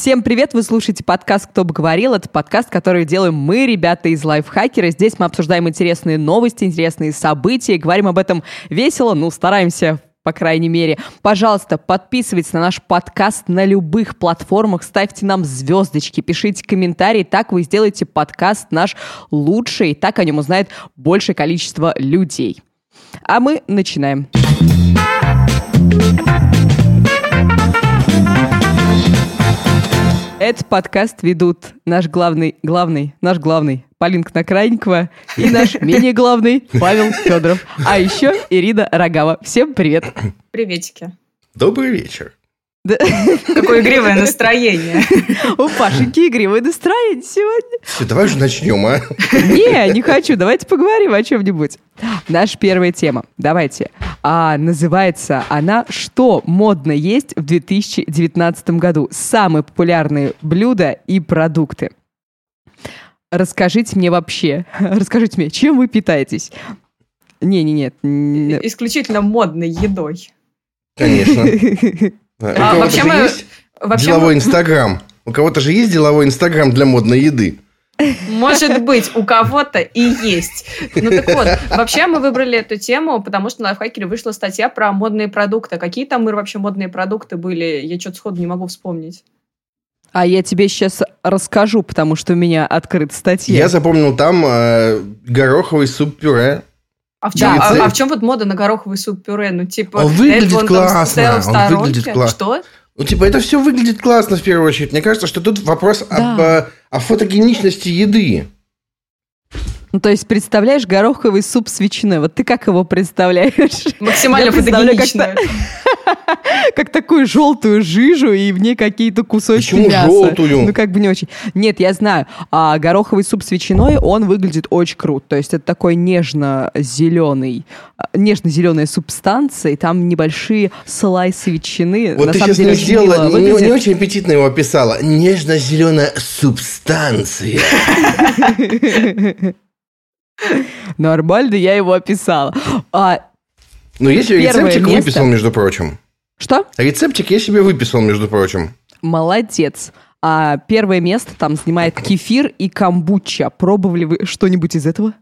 Всем привет! Вы слушаете подкаст «Кто бы говорил». Это подкаст, который делаем мы, ребята из Лайфхакера. Здесь мы обсуждаем интересные новости, интересные события. Говорим об этом весело, ну, стараемся по крайней мере. Пожалуйста, подписывайтесь на наш подкаст на любых платформах, ставьте нам звездочки, пишите комментарии, так вы сделаете подкаст наш лучший, так о нем узнает большее количество людей. А мы начинаем. Этот подкаст ведут наш главный, главный, наш главный Полинка Накрайникова и наш менее главный Павел Федоров. А еще Ирина Рогава. Всем привет. Приветики. Добрый вечер. Да. Какое игривое настроение. У Пашеньки игривое настроение сегодня. Все, давай же начнем, а? Не, не хочу. Давайте поговорим о чем-нибудь. Наша первая тема. Давайте. А, называется она «Что модно есть в 2019 году? Самые популярные блюда и продукты». Расскажите мне вообще, расскажите мне, чем вы питаетесь? Не-не-нет. Исключительно модной едой. Конечно. А, у вообще мы... есть вообще деловой мы... Инстаграм? У кого-то же есть деловой Инстаграм для модной еды? Может быть, у кого-то и есть. Ну так вот, вообще мы выбрали эту тему, потому что на Лайфхакере вышла статья про модные продукты. Какие там вообще модные продукты были? Я что-то сходу не могу вспомнить. А я тебе сейчас расскажу, потому что у меня открыта статья. Я запомнил там э, гороховый суп-пюре. А в, чем, да. а, а в чем вот мода на гороховый суп-пюре? Ну, типа, он выглядит он классно. Он выглядит классно. Что? Ну, типа, это все выглядит классно в первую очередь. Мне кажется, что тут вопрос да. об, э, о фотогеничности еды. Ну, то есть, представляешь гороховый суп с ветчиной. Вот ты как его представляешь? Максимально фотогенично. как такую желтую жижу, и в ней какие-то кусочки Почему мяса. желтую? Ну, как бы не очень. Нет, я знаю. А гороховый суп с ветчиной, он выглядит очень круто. То есть это такой нежно-зеленый, а, нежно-зеленая субстанция, и там небольшие слайсы ветчины. Вот На ты сейчас деле, не сделала, не, не очень аппетитно его описала. Нежно-зеленая субстанция. Нормально я его описала. А, ну, себе рецептик место... выписал, между прочим. Что? Рецептик я себе выписал, между прочим. Молодец. А первое место там занимает кефир и камбуча. Пробовали вы что-нибудь из этого?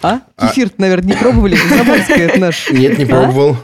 А? а... Кефир, наверное, не пробовали? Заморская это наш. Нет, не пробовал.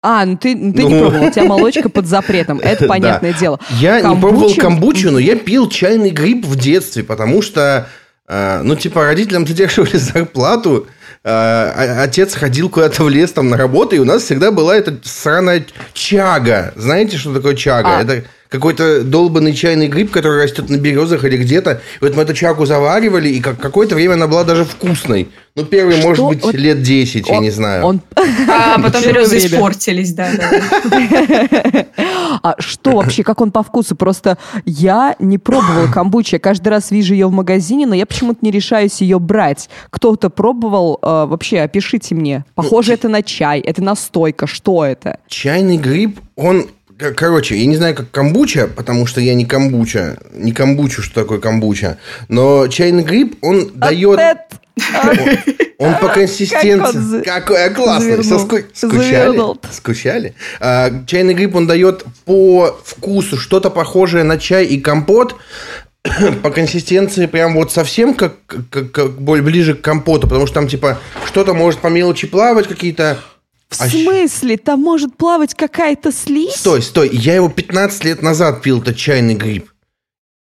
А, ну ты, ну, ты ну... не пробовал, у тебя молочка под запретом, это понятное да. дело. Я Камбуча... не пробовал камбучу, но я пил чайный гриб в детстве, потому что, э, ну, типа, родителям задерживали зарплату, э, отец ходил куда-то в лес там на работу, и у нас всегда была эта сраная чага. Знаете, что такое чага? А. Это какой-то долбанный чайный гриб, который растет на березах или где-то. И вот мы эту чагу заваривали, и как, какое-то время она была даже вкусной. Ну, первый, что? может быть, вот лет 10, он, я не знаю. Он... А потом березы испортились, да. А что вообще, как он по вкусу? Просто я не пробовала камбучи. Я каждый раз вижу ее в магазине, но я почему-то не решаюсь ее брать. Кто-то пробовал? А, вообще, опишите мне. Похоже ну, это на чай, это настойка. Что это? Чайный гриб, он Короче, я не знаю, как камбуча, потому что я не камбуча, не камбучу, что такое камбуча, но чайный гриб, он дает... Он, он по консистенции... Какой классный. Скучали? Скучали? А, чайный гриб, он дает по вкусу что-то похожее на чай и компот, по консистенции прям вот совсем как, как, как ближе к компоту, потому что там типа что-то может по мелочи плавать, какие-то в а смысле? Там может плавать какая-то слизь? Стой, стой. Я его 15 лет назад пил, это чайный гриб.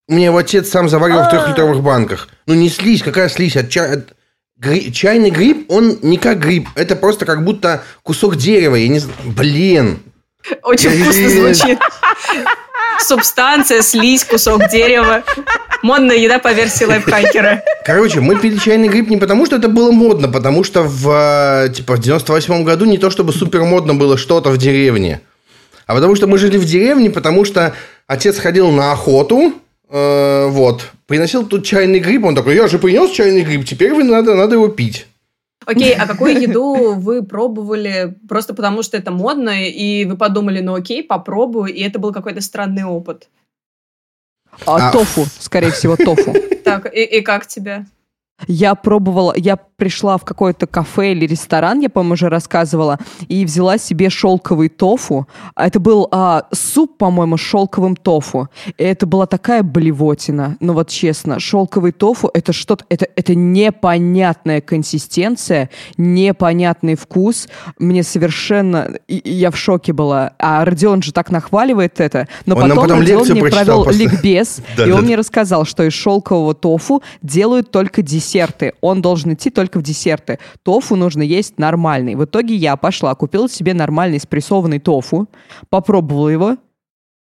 У меня его отец сам заварил в а. трехлитровых банках. Ну, не слизь, какая слизь? От чай... от... Гри... Чайный гриб, он не как гриб. Это просто как будто кусок дерева. Я не знаю. Блин. Очень вкусно звучит. Субстанция, слизь, кусок дерева. Модная еда по версии лайфхакера. Короче, мы пили чайный гриб не потому, что это было модно, потому что в, э, типа, в 98 году не то, чтобы супер модно было что-то в деревне, а потому что мы жили в деревне, потому что отец ходил на охоту, э, вот, приносил тут чайный гриб, он такой, я же принес чайный гриб, теперь вы надо, надо его пить. Окей, а какую еду вы пробовали просто потому, что это модно, и вы подумали, ну окей, попробую, и это был какой-то странный опыт? А, а... Тофу, скорее всего, тофу. Так, и, и как тебе? Я пробовала, я пришла в какое-то кафе или ресторан, я, по-моему, уже рассказывала, и взяла себе шелковый тофу. Это был а, суп, по-моему, с шелковым тофу. И это была такая блевотина. Ну вот честно, шелковый тофу это что-то, это, это непонятная консистенция, непонятный вкус. Мне совершенно, и, и я в шоке была. А Родион же так нахваливает это. Но Он потом, потом Родион мне провел после. ликбез, и он мне рассказал, что из шелкового тофу делают только десерты. Он должен идти только в десерты. Тофу нужно есть нормальный. В итоге я пошла, купила себе нормальный спрессованный тофу, попробовала его.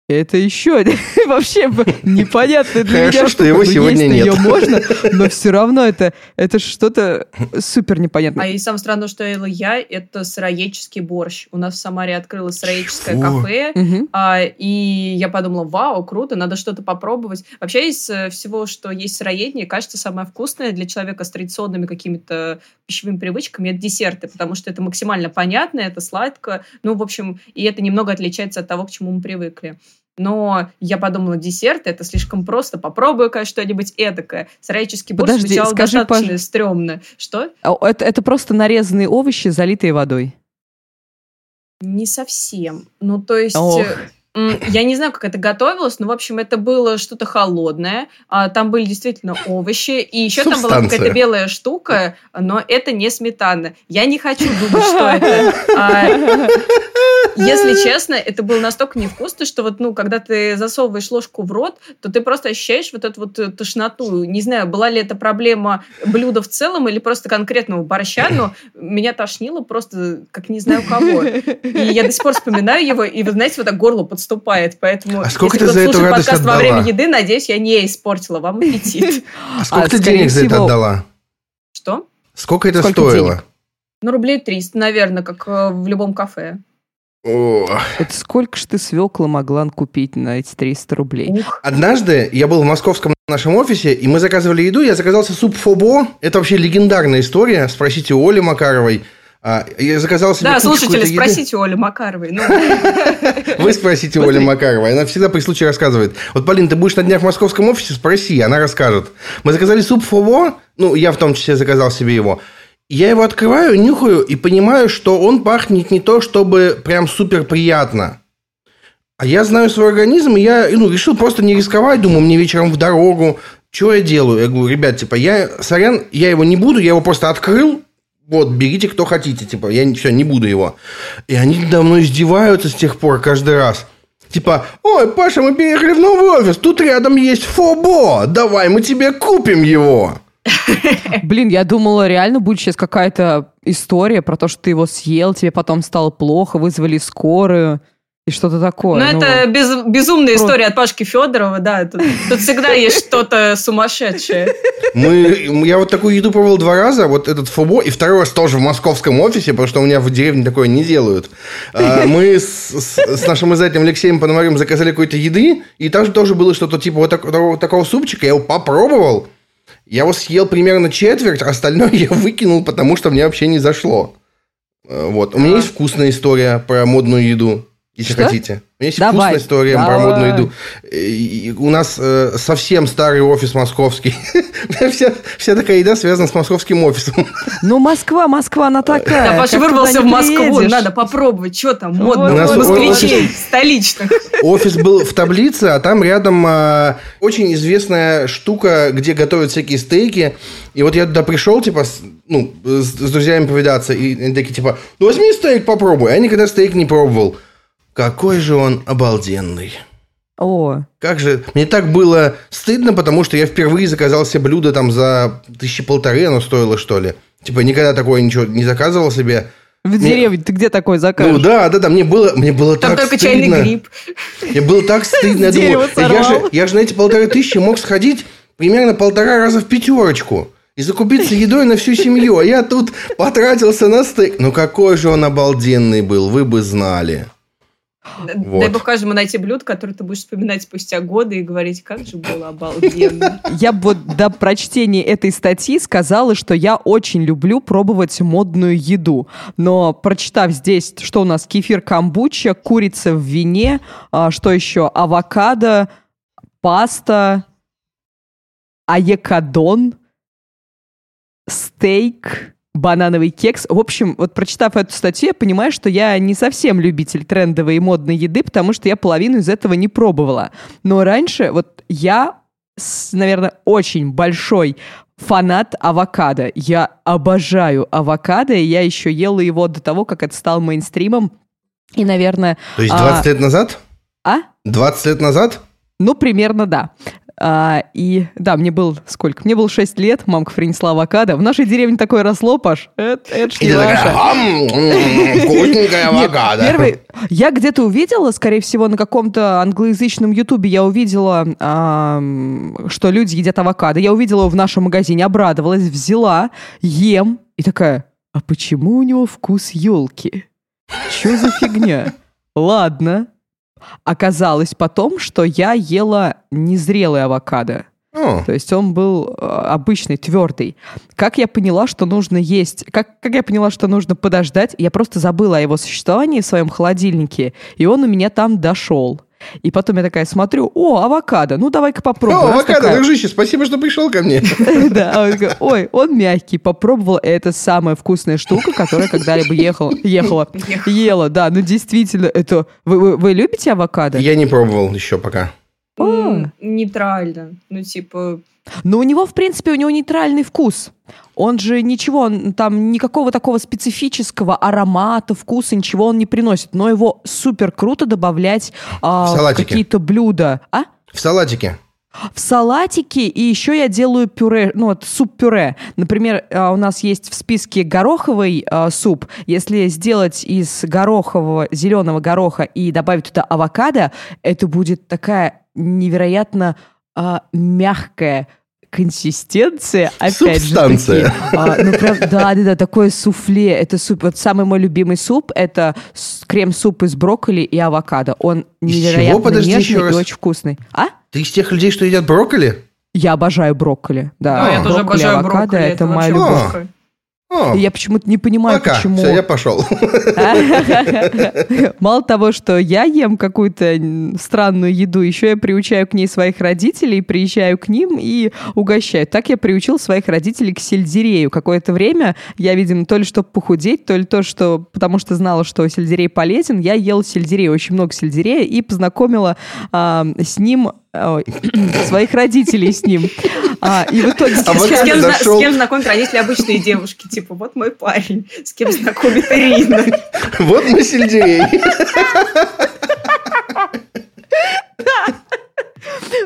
Это еще вообще непонятно для Хорошо, меня. что его Ну, сегодня нет. ее можно, но все равно это, это что-то супер непонятное. А и самое странное, что ела я, это сыроедческий борщ. У нас в Самаре открылось сыроедческое Фу. кафе, Мгм. а, и я подумала, вау, круто, надо что-то попробовать. Вообще из э, всего, что есть в сыроедении, кажется, самое вкусное для человека с традиционными какими-то пищевыми привычками, это десерты, потому что это максимально понятно, это сладко, ну, в общем, и это немного отличается от того, к чему мы привыкли. Но я подумала, десерт это слишком просто. Попробую-ка что-нибудь эдакое. Сыроедческий борщ Подожди, звучал скажи, достаточно пож- стрёмно. Что? А Это, это просто нарезанные овощи, залитые водой. Не совсем. Ну, то есть... Ох. э, Я не знаю, как это готовилось, но, в общем, это было что-то холодное. а, Там были действительно овощи. И еще там была Субстанция. какая-то белая штука, но это не сметана. Я не хочу думать, что это. Если честно, это было настолько невкусно, что вот, ну, когда ты засовываешь ложку в рот, то ты просто ощущаешь вот эту вот э, тошноту. Не знаю, была ли это проблема блюда в целом или просто конкретного борща, но меня тошнило просто как не знаю кого. И я до сих пор вспоминаю его, и, вы знаете, вот так горло подступает. Поэтому, А сколько если ты за эту радость подкаст во отдала? время еды, надеюсь, я не испортила вам аппетит. А сколько А, ты денег за это всего- отдала? Что? Сколько это Сколько стоило? денег? Ну, рублей 300, наверное, как э, в любом кафе. О. Это сколько ж ты свекла могла купить на эти 300 рублей? Ух. Однажды я был в московском нашем офисе, и мы заказывали еду, я заказал себе суп фобо. Это вообще легендарная история. Спросите у Оли Макаровой. А, Я заказал себе Да, слушатели, еды. спросите у Оли Макаровой. Ну, Вы спросите Оли Макаровой. Она всегда при случае рассказывает. Вот, Полин, ты будешь на днях в московском офисе, спроси, она расскажет. Мы заказали суп фобо, ну, я в том числе заказал себе его. Я его открываю, нюхаю и понимаю, что он пахнет не то, чтобы прям супер приятно. А я знаю свой организм, и я ну, решил просто не рисковать. Думаю, мне вечером в дорогу. Что я делаю? Я говорю, ребят, типа, я, сорян, я его не буду, я его просто открыл. Вот, берите, кто хотите, типа, я все, не буду его. И они мной издеваются с тех пор каждый раз. Типа, ой, Паша, мы переехали в новый офис, тут рядом есть Фобо, давай мы тебе купим его. Блин, я думала, реально будет сейчас какая-то история про то, что ты его съел, тебе потом стало плохо, вызвали скорую и что-то такое. ну, это без- безумная история от Пашки Федорова, да. Тут, тут всегда есть что-то сумасшедшее. Мы, я вот такую еду пробовал два раза, вот этот Фобо, и второй раз тоже в московском офисе, потому что у меня в деревне такое не делают. А, Мы с, с- с нашим издателем Алексеем Пономарем заказали какой-то еды, и там же тоже было что-то типа вот так- такого, такого супчика, я его попробовал, я его съел примерно четверть, а остальное я выкинул, потому что мне вообще не зашло. А, Вот. У меня А. есть вкусная история про модную еду, если Что? хотите. У меня есть Давай. вкусная история про Давай. модную еду. И- У нас э, совсем старый офис московский. вся, вся такая еда связана с московским офисом. Ну, Москва, Москва, она такая. Да, Паша вырвался в Москву, приедешь? надо попробовать, что там модно У нас москвичей офис- столичных. Офис был в таблице, а там рядом а, очень известная штука, где готовят всякие стейки. И вот я туда пришел, типа, с, ну, с, с друзьями повидаться, и они такие, типа, ну, возьми стейк, попробуй. Я никогда стейк не пробовал. Какой же он обалденный. О, Как же... Мне так было стыдно, потому что я впервые заказал себе блюдо там за тысячи полторы оно стоило, что ли. Типа, никогда такое ничего не заказывал себе. в Мне- деревне ты где такой Ну закажешь? да, да, да, мне было, мне было Там так только стыдно. чайный гриб. Мне было так стыдно. Я думаю, я же, я же на эти полторы тысячи мог сходить примерно полтора раза в пятерочку. И закупиться едой на всю семью. А я тут потратился на стейк. Ну какой же он обалденный был, вы бы знали. Вот. Дай бог каждому найти блюдо, которое ты будешь вспоминать спустя годы и говорить, как же было обалденно. Я бы вот до прочтения этой статьи сказала, что я очень люблю пробовать модную еду. Но прочитав здесь, что у нас кефир камбуча, курица в вине, а, что еще, авокадо, паста, аекадон. стейк, банановый кекс. В общем, вот прочитав эту статью, я понимаю, что я не совсем любитель трендовой и модной еды, потому что я половину из этого не пробовала. Но раньше вот я, наверное, очень большой фанат авокадо. Я обожаю авокадо, и я еще ела его до того, как это стало мейнстримом. И, наверное... То есть 20 а... лет назад? А? 20 лет назад? Ну, примерно, да. А, и да, мне было сколько? Мне было 6 лет, мамка принесла авокадо. В нашей деревне такое росло, Паш. Это, это ж не. Вкусненькая авокадо. Первый, я где-то увидела, скорее всего, на каком-то англоязычном ютубе я увидела, а, что люди едят авокадо. Я увидела его в нашем магазине, обрадовалась, взяла, ем и такая, а почему у него вкус елки? Что за фигня? Ладно, Оказалось потом, что я ела незрелый авокадо. Oh. То есть он был э, обычный, твердый. Как я поняла, что нужно есть, как, как я поняла, что нужно подождать, я просто забыла о его существовании в своем холодильнике, и он у меня там дошел. И потом я такая смотрю, о, авокадо, ну давай-ка попробуем. О, авокадо, такая... дружище, спасибо, что пришел ко мне. Да, ой, он мягкий, попробовала, это самая вкусная штука, которая когда-либо ехала, ехала, ела, да, ну действительно, это... Вы любите авокадо? Я не пробовал еще пока. Нейтрально, ну типа... Но у него, в принципе, у него нейтральный вкус. Он же ничего, он, там никакого такого специфического аромата, вкуса, ничего он не приносит. Но его супер круто добавлять а, в, в какие-то блюда. А? В салатике. В салатике, и еще я делаю пюре, ну вот суп-пюре. Например, а, у нас есть в списке гороховый э, суп. Если сделать из горохового, зеленого гороха и добавить туда авокадо, это будет такая невероятно э, мягкая консистенция, опять Субстанция. же таки, а, ну прям, да, да, да, такое суфле, это суп, вот самый мой любимый суп, это крем-суп из брокколи и авокадо, он невероятно нежный и очень вкусный. А? Ты из тех людей, что едят брокколи? Я обожаю брокколи, да. А, я тоже обожаю авокадо, брокколи, это, это моя любовь. О, я почему-то не понимаю, пока. почему... Все, я пошел. Мало того, что я ем какую-то странную еду, еще я приучаю к ней своих родителей, приезжаю к ним и угощаю. Так я приучил своих родителей к сельдерею. Какое-то время я, видимо, то ли чтобы похудеть, то ли то, что потому что знала, что сельдерей полезен, я ел сельдерей, очень много сельдерея, и познакомила а, с ним своих родителей с ним. А, и в итоге... А с, кем, зашел... с кем знакомят родители обычные девушки? Типа, вот мой парень, с кем знакомит Ирина. Вот мы сельдерей.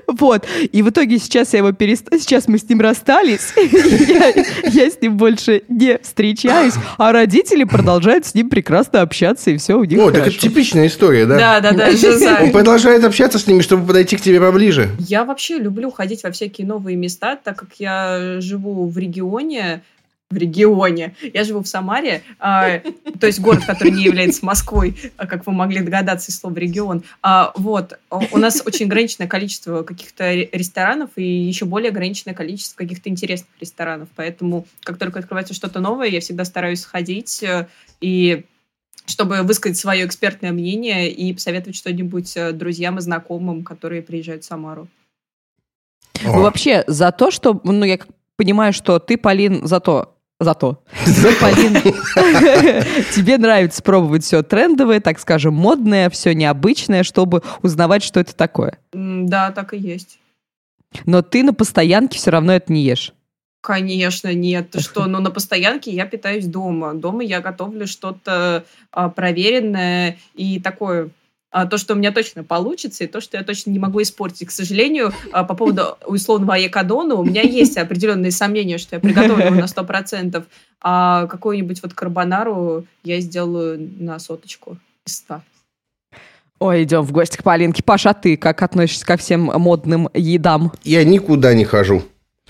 Вот. И в итоге сейчас я его перестал... Сейчас мы с ним расстались. я, я с ним больше не встречаюсь. А родители продолжают с ним прекрасно общаться, и все у них О, так это типичная история, да? Да, да, да. Он продолжает общаться с ними, чтобы подойти к тебе поближе. Я вообще люблю ходить во всякие новые места, так как я живу в регионе, в регионе. Я живу в Самаре, а, то есть город, который не является Москвой, а, как вы могли догадаться из слова регион. А, вот. У нас очень ограниченное количество каких-то ресторанов и еще более ограниченное количество каких-то интересных ресторанов. Поэтому, как только открывается что-то новое, я всегда стараюсь сходить э, и чтобы высказать свое экспертное мнение и посоветовать что-нибудь э, друзьям и знакомым, которые приезжают в Самару. Вы вообще за то, что, ну, я понимаю, что ты, Полин, за то, Зато. Полин, тебе нравится пробовать все трендовое, так скажем, модное, все необычное, чтобы узнавать, что это такое. Да, так и есть. Но ты на постоянке все равно это не ешь. Конечно, нет. что, ну на постоянке я питаюсь дома. Дома я готовлю что-то а, проверенное и такое то, что у меня точно получится, и то, что я точно не могу испортить. К сожалению, а, по поводу условного якодона у меня есть определенные сомнения, что я приготовлю его на 100%, а какую-нибудь вот карбонару я сделаю на соточку из 100. Ой, идем в гости к Полинке. Паша, а ты как относишься ко всем модным едам? Я никуда не хожу.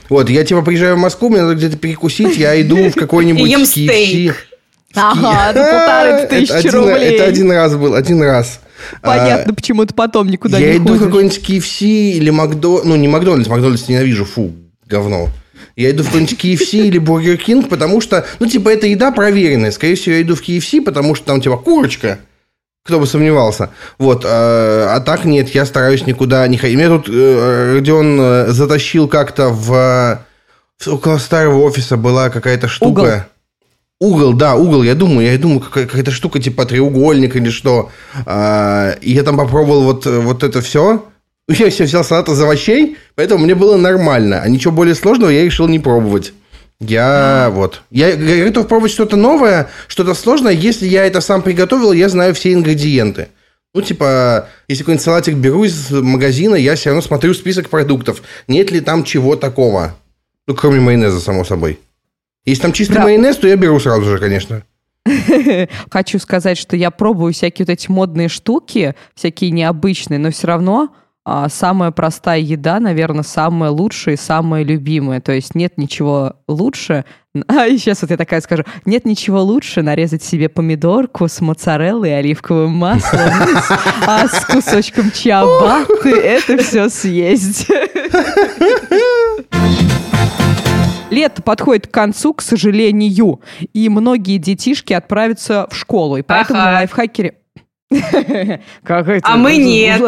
Вот, я типа приезжаю в Москву, мне надо где-то перекусить, я иду в какой-нибудь KFC. Ага, полторы тысячи рублей. Это один раз был, один раз. Понятно, а, почему ты потом никуда я не иду в какой-нибудь KFC или Макдо... Ну, не Макдональдс, Макдональдс ненавижу, фу, говно. Я иду в какой-нибудь KFC или Burger King, потому что, ну, типа, это еда проверенная. Скорее всего, я иду в KFC, потому что там, типа, курочка. Кто бы сомневался. Вот. А, а так нет, я стараюсь никуда не ходить. Меня тут э, Родион э, затащил как-то в около старого офиса была какая-то штука. Угол. Угол, да, угол, я думаю, я думаю, какая-то штука типа треугольник или что. А, и я там попробовал вот, вот это все. Я все взял салат из овощей, поэтому мне было нормально. А ничего более сложного я решил не пробовать. Я а. вот. Я, я готов пробовать что-то новое, что-то сложное. Если я это сам приготовил, я знаю все ингредиенты. Ну, типа, если какой-нибудь салатик беру из магазина, я все равно смотрю список продуктов. Нет ли там чего такого? Ну, кроме майонеза, само собой. Если там чистый да. майонез, то я беру сразу же, конечно. Хочу сказать, что я пробую всякие вот эти модные штуки, всякие необычные, но все равно а, самая простая еда, наверное, самая лучшая и самая любимая. То есть нет ничего лучше. А сейчас вот я такая скажу. Нет ничего лучше нарезать себе помидорку с моцареллой и оливковым маслом, а с кусочком чиабатты это все съесть. Лето подходит к концу, к сожалению, и многие детишки отправятся в школу. И поэтому ага. на лайфхакере а мы нет.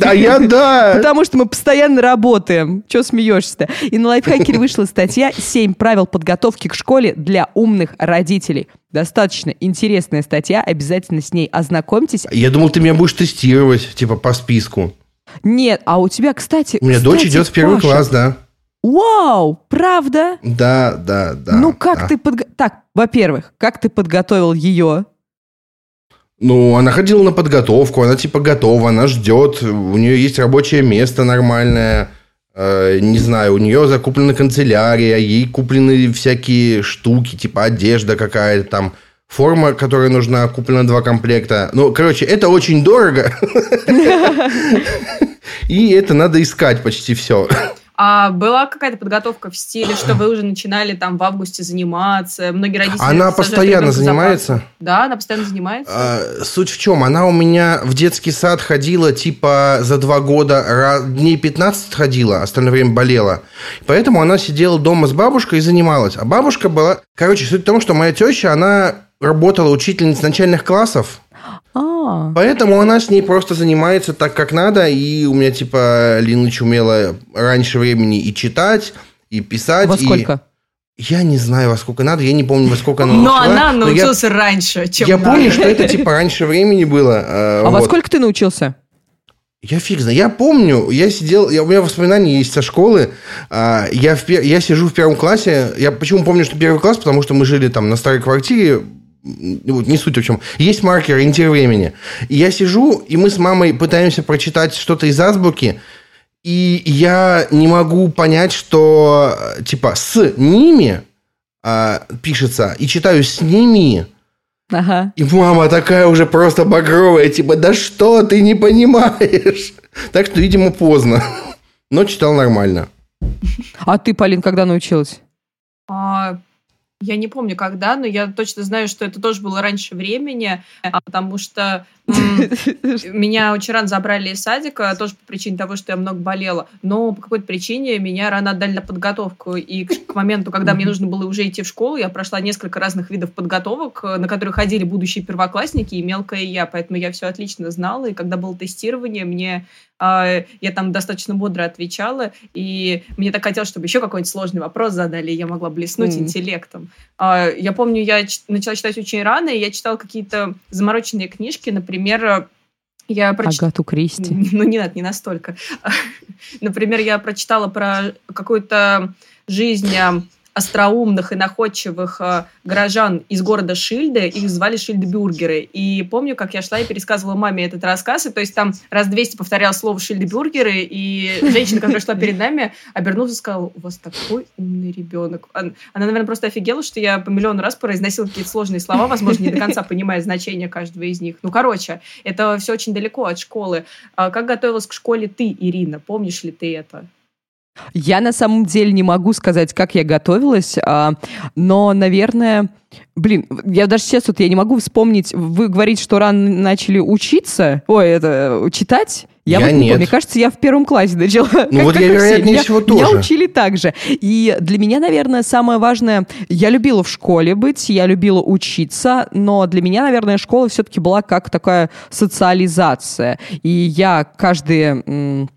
А я да. Потому что мы постоянно работаем. Че смеешься-то? И на лайфхакере вышла статья «7 правил подготовки к школе для умных родителей». Достаточно интересная статья, обязательно с ней ознакомьтесь. Я думал, ты меня будешь тестировать, типа по списку. Нет, а у тебя, кстати... У меня кстати, дочь идет в первый Паша, класс, да. Вау, правда? Да, да, да. Ну как да. ты подго... Так, во-первых, как ты подготовил ее? Ну, она ходила на подготовку, она типа готова, она ждет, у нее есть рабочее место нормальное, э, не знаю, у нее закуплена канцелярия, ей куплены всякие штуки, типа одежда какая-то там, форма, которая нужна, куплена два комплекта. Ну, короче, это очень дорого. И это надо искать почти все. А была какая-то подготовка в стиле, что вы уже начинали там в августе заниматься? Многие родители... Она постоянно занимается. Да, она постоянно занимается. А, суть в чем? Она у меня в детский сад ходила типа за два года, раз, дней 15 ходила, остальное время болела. Поэтому она сидела дома с бабушкой и занималась. А бабушка была... Короче, суть в том, что моя теща, она работала учительницей начальных классов. А. Поэтому она с ней просто занимается так, как надо, и у меня, типа, Линыч умела раньше времени и читать, и писать. Во сколько? И... Я не знаю, во сколько надо, я не помню, во сколько она Но она научилась раньше, чем Я помню, что это, типа, раньше времени было. Э, а во сколько ты научился? Я фиг знаю. Я помню, я сидел, я, у меня воспоминания есть со школы. А, я, в, я сижу в первом классе. Я почему помню, что первый класс? Потому что мы жили там на старой квартире не суть в чем. Есть маркер, ориентир времени. И я сижу, и мы с мамой пытаемся прочитать что-то из азбуки, и я не могу понять, что типа с ними а, пишется, и читаю с ними. Ага. И мама такая уже просто багровая, типа, да что ты не понимаешь? Так что, видимо, поздно. Но читал нормально. А ты, Полин, когда научилась? А, я не помню, когда, но я точно знаю, что это тоже было раньше времени, а, потому что меня очень рано забрали из садика, тоже по причине того, что я много болела, но по какой-то причине меня рано отдали на подготовку, и к моменту, когда мне нужно было уже идти в школу, я прошла несколько разных видов подготовок, на которые ходили будущие первоклассники и мелкая я, поэтому я все отлично знала, и когда было тестирование, мне я там достаточно бодро отвечала, и мне так хотелось, чтобы еще какой-нибудь сложный вопрос задали, и я могла блеснуть mm. интеллектом. А, я помню, я начала читать очень рано, и я читала какие-то замороченные книжки, например, я прочитала... Агату Кристи. Ну, не надо, не настолько. Например, я прочитала про какую-то жизнь остроумных и находчивых э, горожан из города Шильды, их звали Шильдбюргеры. И помню, как я шла и пересказывала маме этот рассказ, и то есть там раз 200 повторял слово Шильдбюргеры, и женщина, которая шла перед нами, обернулась и сказала, у вас такой умный ребенок. Она, наверное, просто офигела, что я по миллиону раз произносила какие-то сложные слова, возможно, не до конца понимая значение каждого из них. Ну, короче, это все очень далеко от школы. А как готовилась к школе ты, Ирина? Помнишь ли ты это? Я на самом деле не могу сказать, как я готовилась, а, но, наверное, блин, я даже сейчас вот я не могу вспомнить. Вы говорите, что рано начали учиться, ой, это читать. Я, я вот не нет. помню. Мне кажется, я в первом классе начала. Ну как, вот как я, вероятнее всего, тоже. Меня учили так же. И для меня, наверное, самое важное... Я любила в школе быть, я любила учиться, но для меня, наверное, школа все-таки была как такая социализация. И я каждые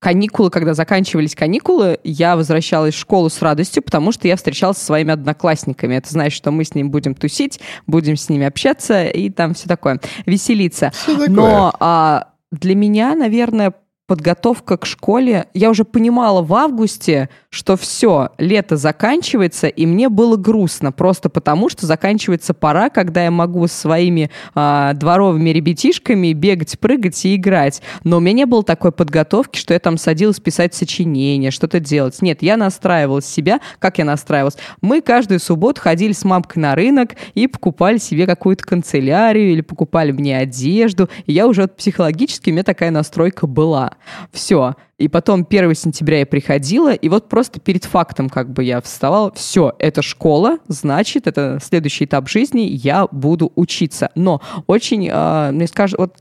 каникулы, когда заканчивались каникулы, я возвращалась в школу с радостью, потому что я встречалась со своими одноклассниками. Это значит, что мы с ними будем тусить, будем с ними общаться и там все такое, веселиться. Все такое. Но а, для меня, наверное, подготовка к школе, я уже понимала в августе, что все, лето заканчивается, и мне было грустно, просто потому что заканчивается пора, когда я могу с своими э, дворовыми ребятишками бегать, прыгать и играть. Но у меня не было такой подготовки, что я там садилась писать сочинения, что-то делать. Нет, я настраивалась себя. Как я настраивалась? Мы каждую субботу ходили с мамкой на рынок и покупали себе какую-то канцелярию или покупали мне одежду. И я уже психологически, у меня такая настройка была. Все. И потом 1 сентября я приходила, и вот просто перед фактом как бы я вставала. Все, это школа, значит, это следующий этап жизни, я буду учиться. Но очень, э, мне скажут, вот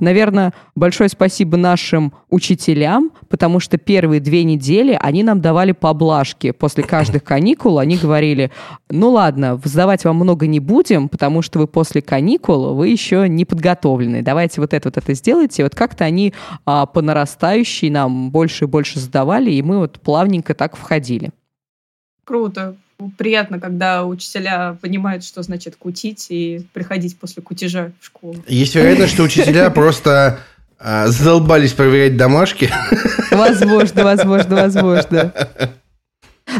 Наверное, большое спасибо нашим учителям, потому что первые две недели они нам давали поблажки. После каждых каникул они говорили, ну ладно, сдавать вам много не будем, потому что вы после каникул, вы еще не подготовлены. Давайте вот это вот это сделайте. Вот как-то они а, по нарастающей нам больше и больше сдавали, и мы вот плавненько так входили. Круто приятно, когда учителя понимают, что значит кутить и приходить после кутежа в школу. Есть вероятность, что учителя просто а, задолбались проверять домашки. Возможно, возможно, возможно.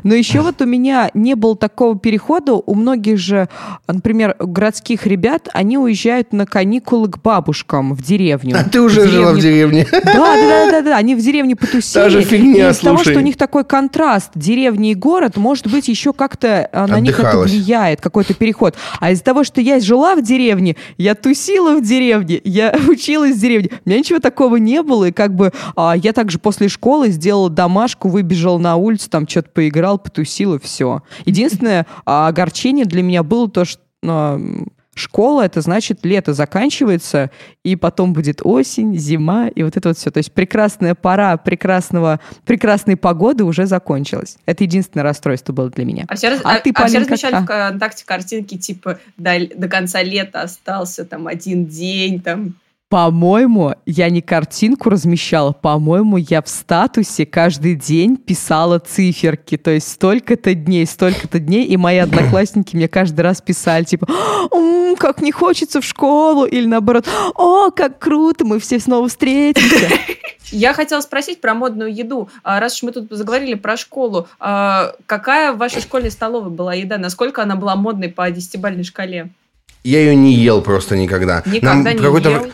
Но еще вот у меня не было такого перехода. У многих же, например, городских ребят, они уезжают на каникулы к бабушкам в деревню. А ты уже в жила в деревне. Да, да, да, да, да. Они в деревне потусили. Та же фигня, и из того, что у них такой контраст деревни и город, может быть, еще как-то а, на них это влияет, какой-то переход. А из-за того, что я жила в деревне, я тусила в деревне, я училась в деревне, у меня ничего такого не было. И как бы а, я также после школы сделала домашку, выбежала на улицу, там что-то поиграла поиграл, потусил и все. Единственное а, огорчение для меня было то, что ну, школа, это значит лето заканчивается, и потом будет осень, зима, и вот это вот все. То есть прекрасная пора прекрасного, прекрасной погоды уже закончилась. Это единственное расстройство было для меня. А все, а, а, ты, а все размещали как... в ВКонтакте картинки, типа, до, до конца лета остался там один день, там по-моему, я не картинку размещала, по-моему, я в статусе каждый день писала циферки, то есть столько-то дней, столько-то дней, и мои одноклассники мне каждый раз писали, типа, «М, как не хочется в школу, или наоборот, о, как круто, мы все снова встретимся. Я хотела спросить про модную еду. А, раз уж мы тут заговорили про школу, а, какая в вашей школе столовой была еда? Насколько она была модной по десятибальной шкале? Я ее не ел просто никогда. Никогда Нам не ел?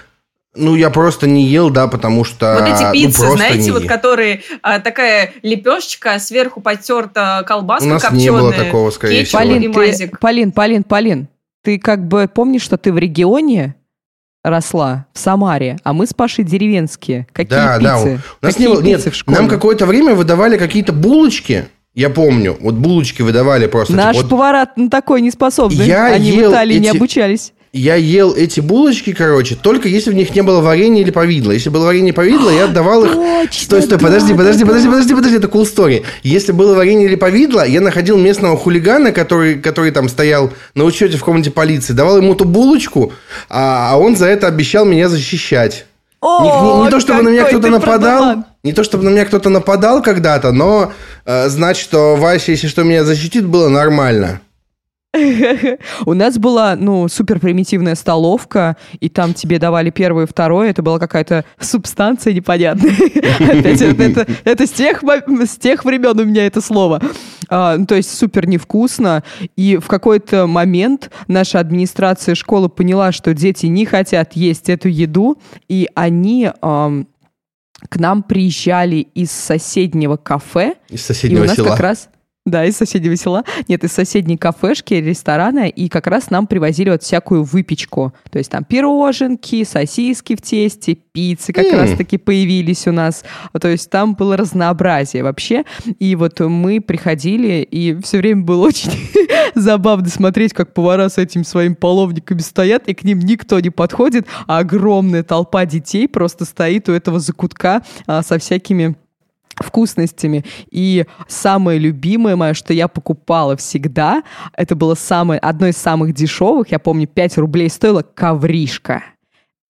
Ну, я просто не ел, да, потому что... Вот эти ну, пиццы, ну, знаете, вот которые а, такая лепешечка, сверху потерта колбаска У нас копченая, не было такого, скорее всего. Полин, ты, Полин, Полин, Полин, ты как бы помнишь, что ты в регионе росла, в Самаре, а мы с Пашей деревенские. Какие да, пиццы? Да, у нас Какие не было... Нет, в школе? нам какое-то время выдавали какие-то булочки, я помню, вот булочки выдавали просто. Наш типа, вот... повара на такой не способный. Я Они в Италии эти... не обучались я ел эти булочки, короче, только если в них не было варенья или повидла. Если было варенье и повидло, я отдавал их... Точно, стой, стой, да, подожди, подожди, да, подожди, да. подожди, подожди, это cool story. Если было варенье или повидло, я находил местного хулигана, который, который там стоял на учете в комнате полиции, давал ему ту булочку, а, а он за это обещал меня защищать. О, не, не, то, чтобы на меня кто-то нападал, продуман. не то, чтобы на меня кто-то нападал когда-то, но э, знать, что Вася, если что, меня защитит, было нормально. У нас была, ну, супер примитивная столовка, и там тебе давали первое и второе. Это была какая-то субстанция непонятная. Опять это, это, с, тех, с тех времен у меня это слово. А, ну, то есть супер невкусно. И в какой-то момент наша администрация школы поняла, что дети не хотят есть эту еду, и они... К нам приезжали из соседнего кафе. Из соседнего и у нас села. как раз да, из соседнего села. Нет, из соседней кафешки, ресторана. И как раз нам привозили вот всякую выпечку. То есть там пироженки, сосиски в тесте, пиццы как mm. раз-таки появились у нас. То есть там было разнообразие вообще. И вот мы приходили, и все время было очень забавно смотреть, как повара с этими своими половниками стоят, и к ним никто не подходит, а огромная толпа детей просто стоит у этого закутка а, со всякими вкусностями. И самое любимое мое, что я покупала всегда, это было самое, одно из самых дешевых, я помню, 5 рублей стоила ковришка.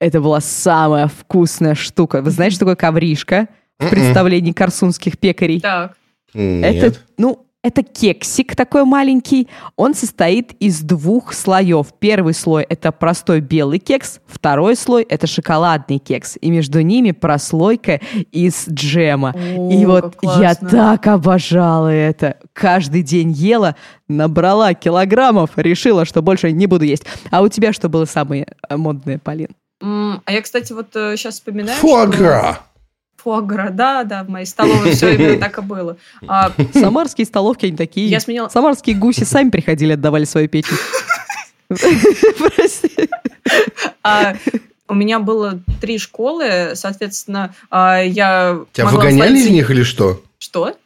Это была самая вкусная штука. Вы знаете, что такое ковришка? в представлении корсунских пекарей? Так. Нет. Это, ну, это кексик такой маленький. Он состоит из двух слоев. Первый слой – это простой белый кекс, второй слой – это шоколадный кекс. И между ними прослойка из джема. О, И вот я так обожала это. Каждый день ела, набрала килограммов, решила, что больше не буду есть. А у тебя что было самое э, модное, Полин? А я, кстати, вот сейчас вспоминаю, Фуагра. что... Фуагра, да, да, в моей столовой все именно так и было. А, Самарские столовки, они такие. Я сменила- Самарские гуси сами приходили, отдавали свою печень. Прости. а, у меня было три школы, соответственно, а, я Тебя выгоняли из них или что? Что?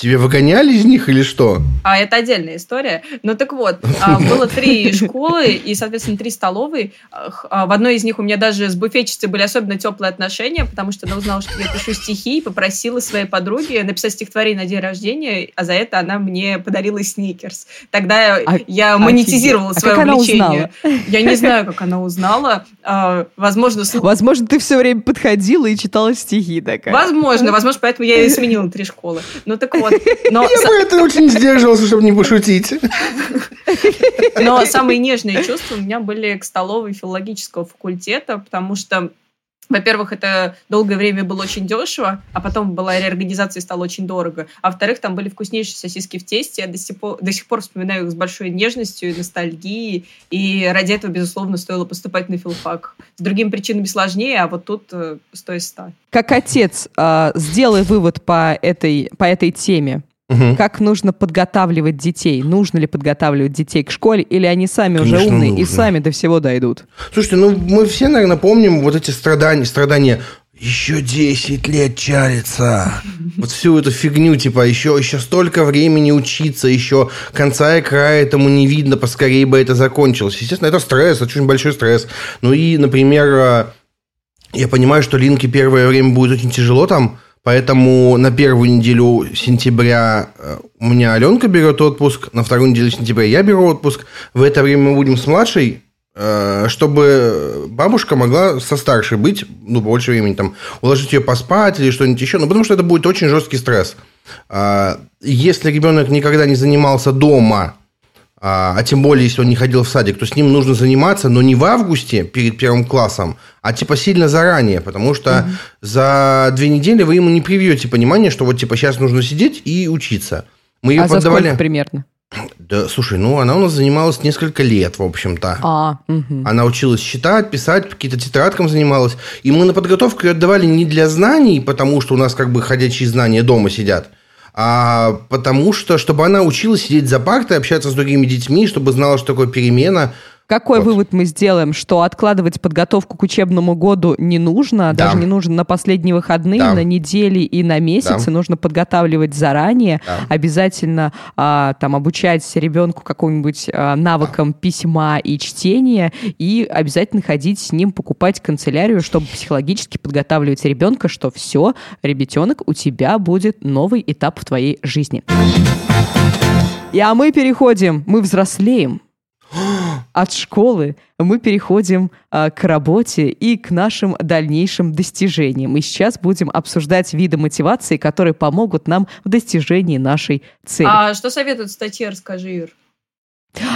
Тебе выгоняли из них или что? А это отдельная история. Ну так вот, а, было три школы и, соответственно, три столовые. А, В одной из них у меня даже с буфетчицей были особенно теплые отношения, потому что она узнала, что я пишу стихи, и попросила своей подруге написать стихотворение на день рождения, а за это она мне подарила сникерс. Тогда А- я монетизировала А свое как она увлечение. узнала? Я не знаю, как она узнала. А, Возможно, Возможно, ты все время подходила и читала стихи такая. Возможно, возможно, поэтому я и сменила три школы. Ну так вот. Но Я бы это очень сдерживался, чтобы не пошутить. Но самые нежные чувства у меня были к столовой филологического факультета, потому что во-первых, это долгое время было очень дешево, а потом была реорганизация и стало очень дорого. А во-вторых, там были вкуснейшие сосиски в тесте. Я до сих пор, до сих пор вспоминаю их с большой нежностью и ностальгией. И ради этого, безусловно, стоило поступать на филфак. С другими причинами сложнее, а вот тут э, стоит ста. Как отец, а, сделай вывод по этой, по этой теме. Мгм. Как нужно подготавливать детей? Нужно ли подготавливать детей к школе, или они сами уже Конечно, умные и нужно. сами до всего дойдут? Слушайте, ну мы все, наверное, помним вот эти страдания, страдания еще 10 лет чалится. Вот всю эту фигню, типа, еще, еще столько времени учиться, еще конца и края этому не видно, поскорее бы это закончилось. Естественно, это стресс, это очень большой стресс. Ну и, например, э, я понимаю, что Линке первое время будет очень тяжело там, поэтому на первую неделю сентября э, у меня Аленка берет отпуск, на вторую неделю сентября я беру отпуск. В это время мы будем с младшей, э, чтобы бабушка могла со старшей быть, ну, больше времени, там, уложить ее поспать или что-нибудь еще, ну, потому что это будет очень жесткий стресс. А, Если ребенок никогда не занимался дома, а, а тем более, если он не ходил в садик, то с ним нужно заниматься, но не в августе перед первым классом, а типа сильно заранее, потому что за две недели вы ему не привьете понимание, что вот типа сейчас нужно сидеть и учиться. Мы ее а за поддавали. сколько примерно? Да, слушай, ну она у нас занималась несколько лет, в общем-то. А, мгм. Она училась считать, писать, какие-то тетрадкам занималась. И мы на подготовку ее отдавали не для знаний, потому что у нас как бы ходячие знания дома сидят, а потому что, чтобы она училась сидеть за партой, общаться с другими детьми, чтобы знала, что такое перемена. Какой Вот. вывод мы сделаем? Что откладывать подготовку к учебному году не нужно, Да. даже не нужно на последние выходные, Да. на недели и на месяцы, Да. нужно подготавливать заранее, Да. обязательно а, там обучать ребенку какому-нибудь а, навыкам письма и чтения, и обязательно ходить с ним покупать канцелярию, чтобы психологически подготавливать ребенка, что все, ребятенок, у тебя будет новый этап в твоей жизни. И а мы переходим, мы взрослеем. От школы мы переходим а, к работе и к нашим дальнейшим достижениям. И сейчас будем обсуждать виды мотивации, которые помогут нам в достижении нашей цели. А что советует статья, расскажи, Ир.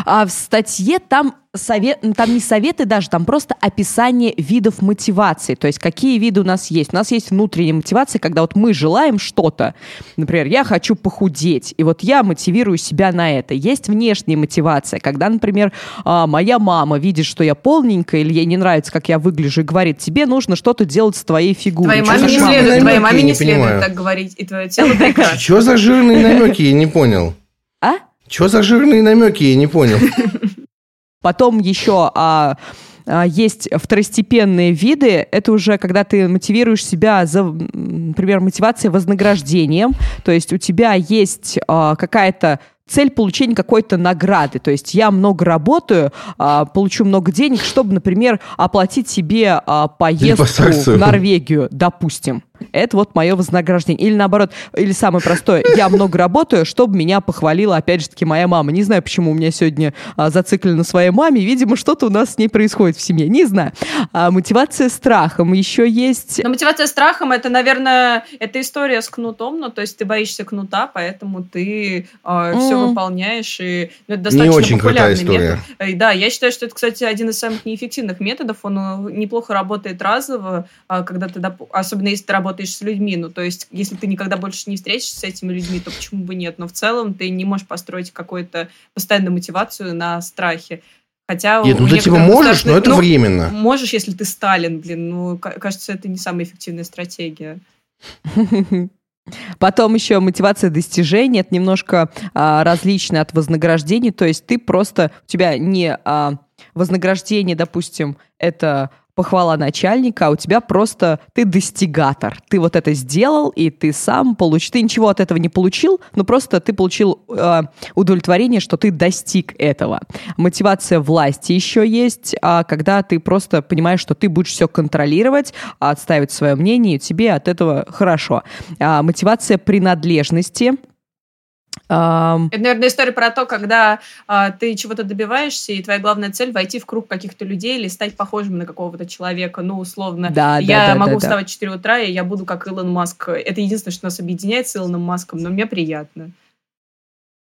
А в статье там, совет, там не советы даже, там просто описание видов мотивации. То есть какие виды у нас есть. У нас есть внутренняя мотивация, когда вот мы желаем что-то. Например, я хочу похудеть, и вот я мотивирую себя на это. Есть внешняя мотивация, когда, например, а, моя мама видит, что я полненькая, или ей не нравится, как я выгляжу, и говорит, тебе нужно что-то делать с твоей фигурой. Твоей маме не следует, твоей маме не не следует так говорить, и твое тело прекрасно. Что за жирные намеки, я не понял. Что за жирные намеки, я не понял. Потом еще а, а, есть второстепенные виды. Это уже когда ты мотивируешь себя за, например, мотивацией вознаграждением. То есть у тебя есть а, какая-то цель получения какой-то награды. То есть я много работаю, а, получу много денег, чтобы, например, оплатить себе а, поездку в Норвегию, допустим. Это вот мое вознаграждение. Или наоборот, или самое простое, я много работаю, чтобы меня похвалила, опять же таки, моя мама. Не знаю, почему у меня сегодня а, зациклено на своей маме, видимо, что-то у нас с ней происходит в семье, не знаю. А, мотивация страхом еще есть. Но мотивация страхом, это, наверное, это история с кнутом, ну, то есть ты боишься кнута, поэтому ты э, mm. все выполняешь, и ну, это достаточно не очень крутая история. метод. Да, я считаю, что это, кстати, один из самых неэффективных методов, он э, неплохо работает разово, а, когда ты, особенно если ты работаешь с людьми, ну, то есть, если ты никогда больше не встретишься с этими людьми, то почему бы нет? Но в целом ты не можешь построить какую-то постоянную мотивацию на страхе. Хотя Нет, ну ты типа можешь, но это ну, временно. Можешь, если ты Сталин, блин. Ну, кажется, это не самая эффективная стратегия. Потом еще мотивация достижения это немножко а, различно от вознаграждений. То есть ты просто у тебя не а, вознаграждение, допустим, это похвала начальника, а у тебя просто ты достигатор. Ты вот это сделал, и ты сам получил. Ты ничего от этого не получил, но просто ты получил э, удовлетворение, что ты достиг этого. Мотивация власти еще есть, а когда ты просто понимаешь, что ты будешь все контролировать, отставить свое мнение, и тебе от этого хорошо. А, мотивация принадлежности. Это, наверное, история про то, когда а, ты чего-то добиваешься, и твоя главная цель войти в круг каких-то людей или стать похожим на какого-то человека. Ну, условно, да, я да, да, могу да, вставать в 4 утра, и я буду как Илон Маск. Это единственное, что нас объединяет с Илоном Маском, но мне приятно.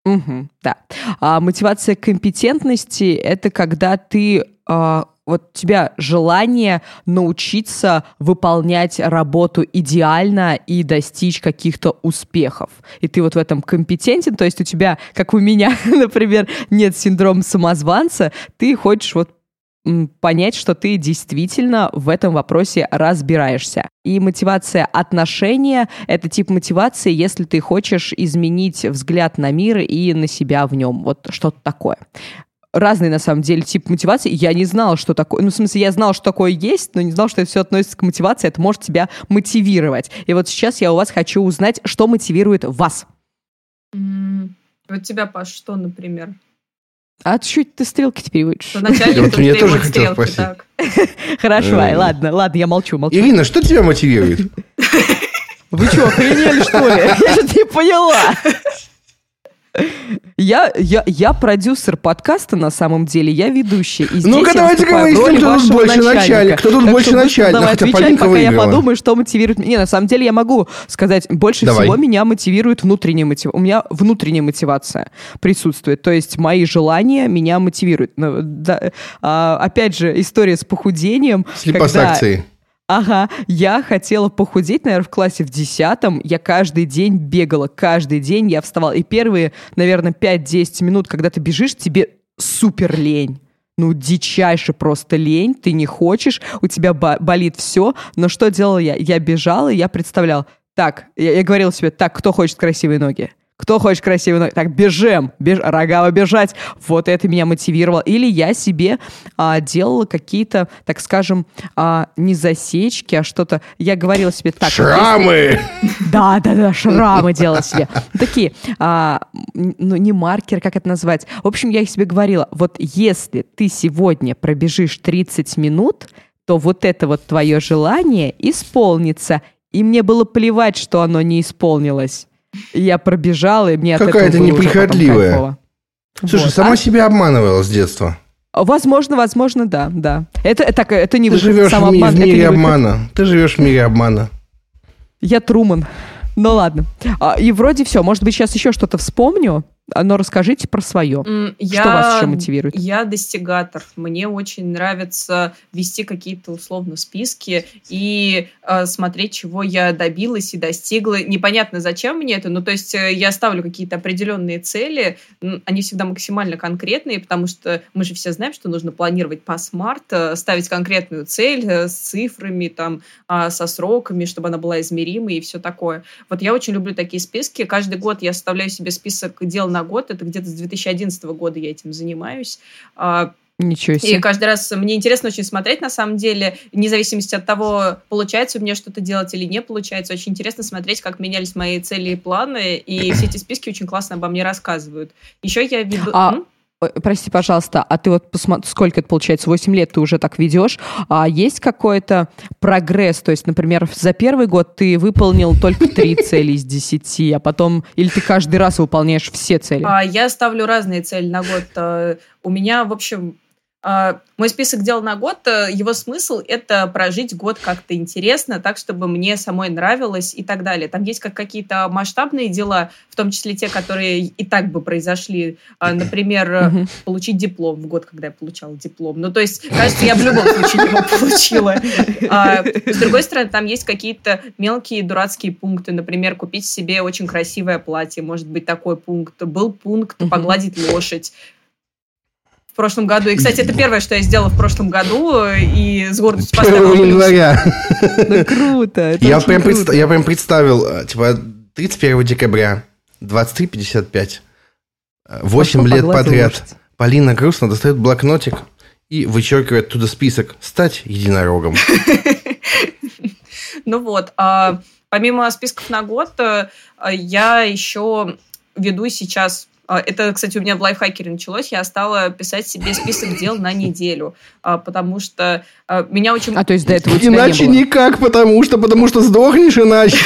Угу, да. А мотивация компетентности это когда ты а, вот у тебя желание научиться выполнять работу идеально и достичь каких-то успехов. И ты вот в этом компетентен, то есть у тебя, как у меня, например, нет синдрома самозванца, ты хочешь вот понять, что ты действительно в этом вопросе разбираешься. И мотивация отношения — это тип мотивации, если ты хочешь изменить взгляд на мир и на себя в нем. Вот что-то такое разный, на самом деле, тип мотивации. Я не знала, что такое... Ну, в смысле, я знала, что такое есть, но не знала, что это все относится к мотивации. Это может тебя мотивировать. И вот сейчас я у вас хочу узнать, что мотивирует вас. Mm, вот тебя, Паш, что, например? А чуть ты стрелки теперь выйдешь? Вначале вот мне тоже хотел спросить. Хорошо, ладно, ладно, я молчу, молчу. Ирина, что тебя мотивирует? Вы что, охренели, что ли? Я что-то не поняла. Я, я, я продюсер подкаста на самом деле, я ведущая. И Ну-ка, давайте говорить, кто тут больше начальник. Кто тут так больше начальник? Давай отвечай, пока выиграла. я подумаю, что мотивирует. Не, на самом деле я могу сказать, больше Давай. всего меня мотивирует внутренняя мотивация. У меня внутренняя мотивация присутствует. То есть мои желания меня мотивируют. Но, да, а, опять же, история с похудением. С липосакцией. Когда Ага, я хотела похудеть, наверное, в классе в десятом. Я каждый день бегала, каждый день я вставала. И первые, наверное, 5-10 минут, когда ты бежишь, тебе супер лень. Ну, дичайше просто лень, ты не хочешь, у тебя болит все. Но что делала я? Я бежала, я представляла, так, я, я говорила себе, так, кто хочет красивые ноги? Кто хочет красивый ноги? Так, бежим, беж, рогава бежать. Вот это меня мотивировало. Или я себе а, делала какие-то, так скажем, а, не засечки, а что-то. Я говорила себе так. Шрамы! Да, да, да, шрамы делала себе. Такие, а, ну не маркер, как это назвать. В общем, я себе говорила, вот если ты сегодня пробежишь 30 минут, то вот это вот твое желание исполнится. И мне было плевать, что оно не исполнилось. Я пробежала, и мне Какая-то неприхотливая. Слушай, вот. сама а... себя обманывала с детства. Возможно, возможно, да, да. Это, это, это не Ты живешь самообман. в мире обмана. Ты живешь в мире обмана. Я Труман. Ну ладно. А, и вроде все. Может быть, сейчас еще что-то вспомню. Но расскажите про свое. Я, что вас еще мотивирует? Я достигатор. Мне очень нравится вести какие-то условно списки и э, смотреть, чего я добилась и достигла. Непонятно, зачем мне это. Ну, то есть э, я ставлю какие-то определенные цели. Они всегда максимально конкретные, потому что мы же все знаем, что нужно планировать по смарт, э, ставить конкретную цель э, с цифрами, там, э, со сроками, чтобы она была измеримой и все такое. Вот я очень люблю такие списки. Каждый год я составляю себе список дел на год. Это где-то с 2011 года я этим занимаюсь. А, Ничего себе. И каждый раз мне интересно очень смотреть, на самом деле, вне зависимости от того, получается у меня что-то делать или не получается. Очень интересно смотреть, как менялись мои цели и планы, и все эти списки очень классно обо мне рассказывают. Еще я веду... А, прости, пожалуйста, а ты вот посмотри, сколько это получается, 8 лет ты уже так ведешь, а есть какой-то прогресс? То есть, например, за первый год ты выполнил только три цели из 10, а потом, или ты каждый раз выполняешь все цели? А, я ставлю разные цели на год. Э, у меня, в общем, мой список дел на год, э, его смысл – это прожить год как-то интересно, так, чтобы мне самой нравилось и так далее. Там есть как какие-то масштабные дела, в том числе те, которые и так бы произошли. А, например, получить диплом в год, когда я получала диплом. Ну, то есть, кажется, я в любом случае его получила. А, с другой стороны, там есть какие-то мелкие дурацкие пункты. Например, купить себе очень красивое платье. Может быть, такой пункт. Был пункт погладить лошадь в прошлом году. И, кстати, это первое, что я сделала в прошлом году, и с гордостью поставила. января. Ну, круто. Я прям, представ, я прям представил, э, типа, 31 декабря, 23.55, 8 лет подряд. Лошадь. Полина грустно достает блокнотик и вычеркивает туда список «Стать единорогом». Ну вот, а помимо списков на год, э, я еще веду сейчас это, кстати, у меня в лайфхакере началось. Я стала писать себе список дел на неделю, а, потому что а, меня очень... А, то есть до этого Иначе не никак, потому что, потому что сдохнешь иначе.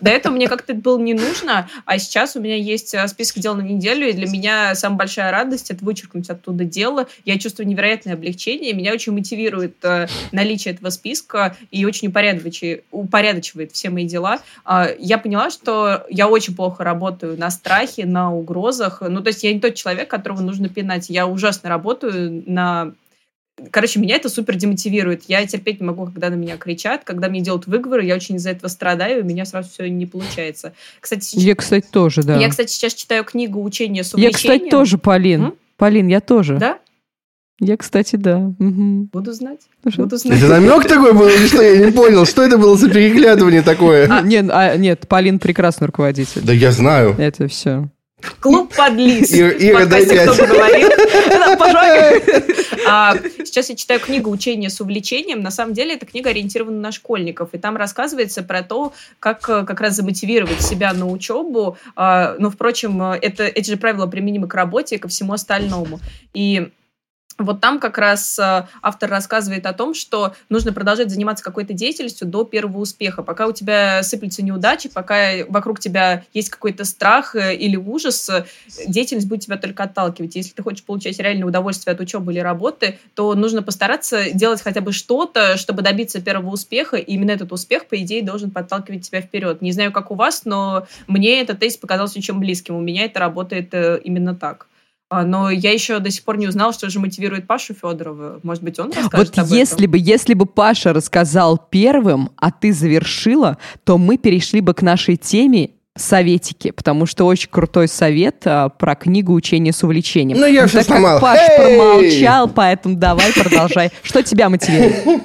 До этого мне как-то это было не нужно, а сейчас у меня есть список дел на неделю, и для меня самая большая радость — это вычеркнуть оттуда дело. Я чувствую невероятное облегчение, меня очень мотивирует наличие этого списка и очень упорядочивает все мои дела. Я поняла, что я очень плохо работаю на страхе, страхе, на угрозах. Ну, то есть я не тот человек, которого нужно пинать. Я ужасно работаю на Короче, меня это супер демотивирует. Я терпеть не могу, когда на меня кричат, когда мне делают выговоры, я очень из-за этого страдаю, и у меня сразу все не получается. Кстати, сейчас... Я, кстати, тоже, да. Я, кстати, сейчас читаю книгу «Учение с увлечением». Я, кстати, тоже, Полин. М? Полин, я тоже. Да? Я, кстати, да. Угу. Буду знать. Что? Буду знать. Это намек такой был или что? Я не понял. Что это было за переглядывание такое? А, нет, а, нет, Полин прекрасный руководитель. Да я знаю. Это все. Клуб подлиз. Ира, Ира дай пять. А, сейчас я читаю книгу «Учение с увлечением». На самом деле, эта книга ориентирована на школьников. И там рассказывается про то, как как раз замотивировать себя на учебу. А, но, впрочем, это, эти же правила применимы к работе и ко всему остальному. И вот там как раз э, автор рассказывает о том, что нужно продолжать заниматься какой-то деятельностью до первого успеха. Пока у тебя сыплются неудачи, пока вокруг тебя есть какой-то страх э, или ужас, э, деятельность будет тебя только отталкивать. Если ты хочешь получать реальное удовольствие от учебы или работы, то нужно постараться делать хотя бы что-то, чтобы добиться первого успеха. И именно этот успех, по идее, должен подталкивать тебя вперед. Не знаю, как у вас, но мне этот тест показался очень близким. У меня это работает именно так. А, но я еще до сих пор не узнала, что же мотивирует Пашу Федорова. Может быть, он расскажет Вот об если этом? бы, если бы Паша рассказал первым, а ты завершила, то мы перешли бы к нашей теме советики, потому что очень крутой совет а, про книгу «Учение с увлечением». Ну, я Но все так сломал. Паш промолчал, поэтому давай продолжай. Что тебя мотивирует?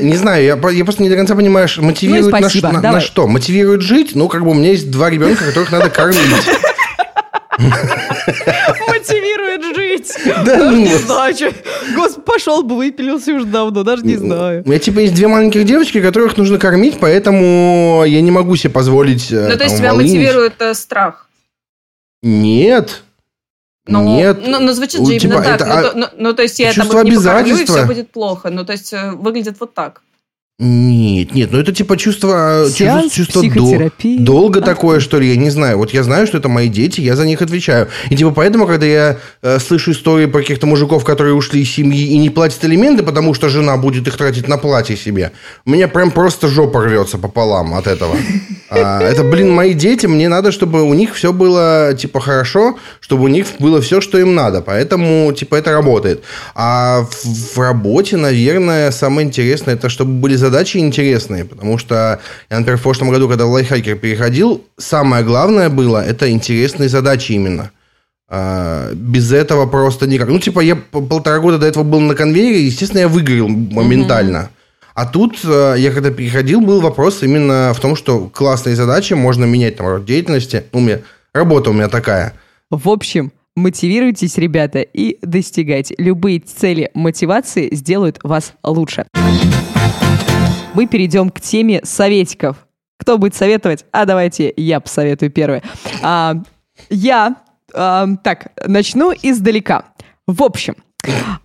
Не знаю, я, я просто не до конца понимаю, мотивирует Ну на, на- на что? Мотивирует жить? Ну, как бы у меня есть два ребенка, которых надо кормить. Мотивирует жить. Да ну. знаю, что. Господи, пошел бы, выпилился уже давно, даже не знаю. У меня типа есть две маленьких девочки, которых нужно кормить, поэтому я не могу себе позволить э, Ну, то есть тебя мотивирует э, страх. Нет. Ну, Нет. Ну, ну, звучит Ну, же типа, именно так. это, ну, а, то- ну, ну, то есть я там их не покормлю, и все будет плохо. Ну, то есть э, выглядит вот так. Нет, нет, ну это типа чувство, Сеанс чувство, чувство до- долго такое, что ли, я не знаю. Вот я знаю, что это мои дети, я за них отвечаю. И типа поэтому, когда я э, слышу истории про каких-то мужиков, которые ушли из семьи и не платят элементы, потому что жена будет их тратить на платье себе, у меня прям просто жопа рвется пополам от этого. А, это, блин, мои дети, мне надо, чтобы у них все было, типа, хорошо, чтобы у них было все, что им надо. Поэтому, типа, это работает. А в, в работе, наверное, самое интересное, это чтобы были задачи интересные. Потому что я, например, в прошлом году, когда в лайфхакер переходил, самое главное было, это интересные задачи именно. А, без этого просто никак. Ну, типа, я полтора года до этого был на конвейере, естественно, я выгорел моментально. А тут э, я когда переходил, был вопрос именно в том, что классные задачи можно менять там род деятельности. Ну, У меня работа у меня такая. В общем, мотивируйтесь, ребята, и достигайте. Любые цели мотивации сделают вас лучше. Мы перейдем к теме советиков. Кто будет советовать? А давайте я посоветую первое. А, я э, так, начну издалека. В общем,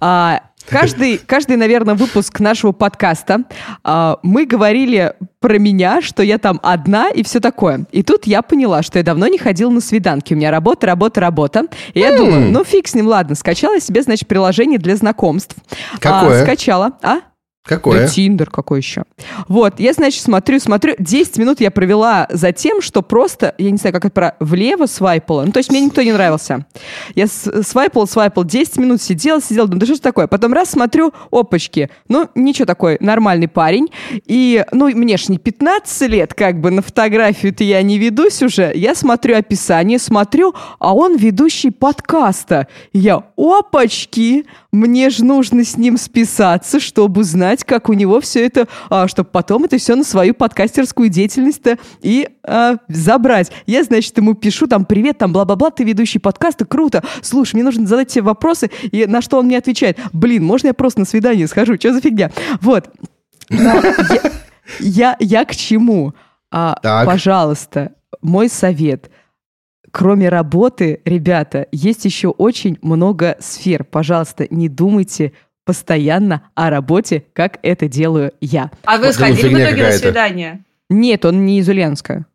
э, Каждый, каждый, наверное, выпуск нашего подкаста э, мы говорили про меня, что я там одна и все такое. И тут я поняла, что я давно не ходила на свиданки. У меня работа, работа, работа. И я думаю, ну фиг с ним, ладно. Скачала себе, значит, приложение для знакомств. Какое? А, скачала. А? Какое? Тиндер какой еще. Вот, я, значит, смотрю, смотрю. 10 минут я провела за тем, что просто, я не знаю, как это про, влево свайпала. Ну, то есть мне никто не нравился. Я свайпала, свайпала, 10 минут сидела, сидела, думаю, да что ж такое? Потом раз смотрю, опачки. Ну, ничего такой, нормальный парень. И, ну, мне ж не 15 лет, как бы, на фотографию-то я не ведусь уже. Я смотрю описание, смотрю, а он ведущий подкаста. я, опачки, мне же нужно с ним списаться, чтобы знать, как у него все это, а, чтобы потом это все на свою подкастерскую деятельность-то и а, забрать. Я, значит, ему пишу там «Привет, там бла-бла-бла, ты ведущий подкаста, круто. Слушай, мне нужно задать тебе вопросы». И на что он мне отвечает «Блин, можно я просто на свидание схожу? Что за фигня?» Вот. Я к чему? А, пожалуйста, мой совет – Кроме работы, ребята, есть еще очень много сфер. Пожалуйста, не думайте постоянно о работе, как это делаю я. А вы сходили в итоге на свидание? Нет, он не из Ульяновска.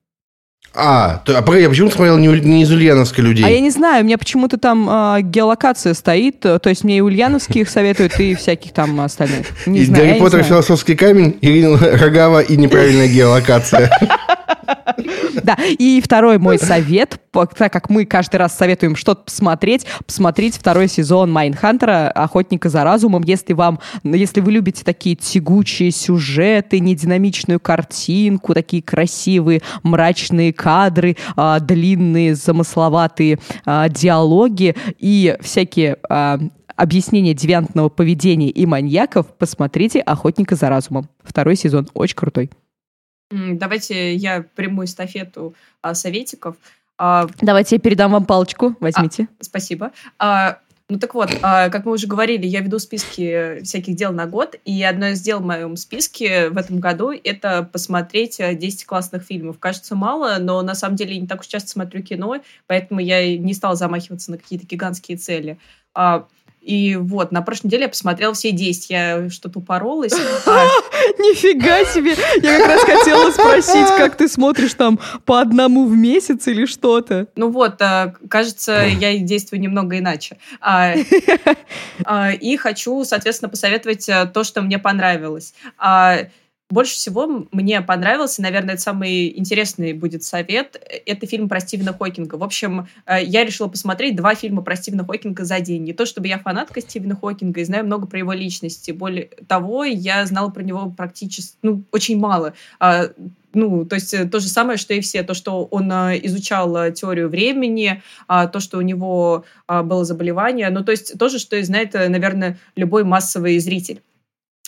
А, то, а погоди, я почему смотрел не, не из Ульяновска людей? А я не знаю, у меня почему-то там а, геолокация стоит, то есть мне и ульяновских советуют, и всяких там остальных. Не и знаю, Гарри Поттер, философский камень, Ирина Рогава и неправильная геолокация. Да, и второй мой совет, так как мы каждый раз советуем что-то посмотреть, посмотреть второй сезон Mindhunter а «Охотника за разумом», если вам, если вы любите такие тягучие сюжеты, нединамичную картинку, такие красивые мрачные кадры, а, длинные, замысловатые а, диалоги и всякие а, объяснения девиантного поведения и маньяков, посмотрите «Охотника за разумом». Второй сезон очень крутой. Давайте я приму эстафету а, советиков. А, Давайте я передам вам палочку, возьмите. А, спасибо. А, ну так вот, а, как мы уже говорили, я веду списки всяких дел на год, и одно из дел в моем списке в этом году — это посмотреть 10 классных фильмов. Кажется, мало, но на самом деле я не так уж часто смотрю кино, поэтому я не стала замахиваться на какие-то гигантские цели. А, и вот, на прошлой неделе я посмотрела все 10. Я что-то упоролась. А Нифига себе! Я как раз хотела спросить, как ты смотришь там по одному в месяц или что-то. Ну вот, а, кажется, я действую немного иначе. А, и хочу, соответственно, посоветовать то, что мне понравилось. Больше всего мне понравился, наверное, это самый интересный будет совет, это фильм про Стивена Хокинга. В общем, э, я решила посмотреть два фильма про Стивена Хокинга за день. Не то чтобы я фанатка Стивена Хокинга и знаю много про его личности. Более того, я знала про него практически, ну, очень мало. А, ну, то есть э, то же самое, что и все. То, что он э, изучал теорию времени, а, то, что у него а, было заболевание. Ну, то есть то же, что и знает, наверное, любой массовый зритель.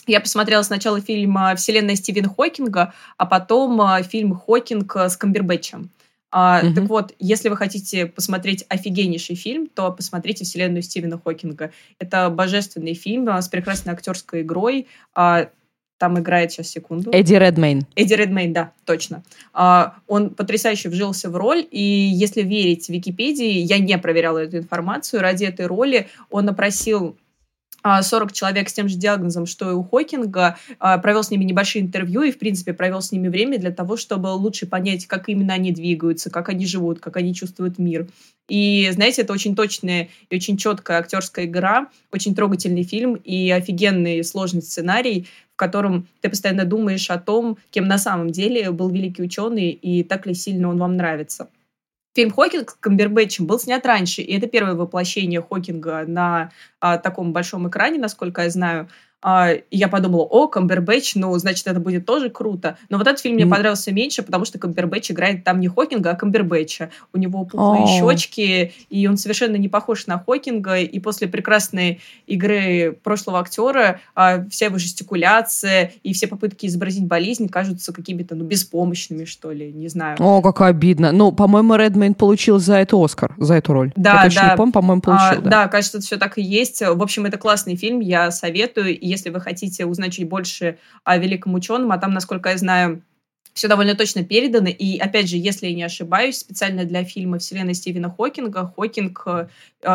Я посмотрела сначала фильм «Вселенная Стивена Хокинга», а потом а, фильм «Хокинг» с Камбербэтчем. А, mm-hmm. Так вот, если вы хотите посмотреть офигеннейший фильм, то посмотрите «Вселенную Стивена Хокинга». Это божественный фильм а, с прекрасной актерской игрой. А, там играет, сейчас, секунду. Эдди Редмейн. Эдди Редмейн, да, точно. А, он потрясающе вжился в роль, и если верить Википедии, я не проверяла эту информацию, ради этой роли он опросил 40 а, человек с тем же диагнозом, что и у Хокинга, а, провел с ними небольшие интервью и, в принципе, провел с ними время для того, чтобы лучше понять, как именно они двигаются, как они живут, как они чувствуют мир. И, знаете, это очень точная и очень четкая актерская игра, очень трогательный фильм и офигенный сложный сценарий, в котором ты постоянно думаешь о том, кем на самом деле был великий ученый и так ли сильно он вам нравится. Фильм «Хокинг» с Камбербэтчем был снят раньше, и это первое воплощение Хокинга на а, таком большом экране, насколько я знаю. А, и я подумала, о, Камбербэтч, ну, значит, это будет тоже круто. Но вот этот фильм мне понравился меньше, потому что Камбербэтч играет там не Хокинга, а Камбербэтча. У него пухлые щечки, и он совершенно не похож на Хокинга. И после прекрасной игры прошлого актера а, вся его жестикуляция и все попытки изобразить болезнь кажутся какими-то, ну, беспомощными, что ли, не знаю. О, как обидно. Ну, по-моему, Редмейн получил за это Оскар, за эту роль. Да, я да. не помню, по-моему, получил. А, да. да, кажется, все так и есть. В общем, это классный фильм, я советую если вы хотите узнать чуть больше о великом ученом, а там, насколько я знаю, все довольно точно передано. И, опять же, если я не ошибаюсь, специально для фильма «Вселенная Стивена Хокинга» Хокинг э,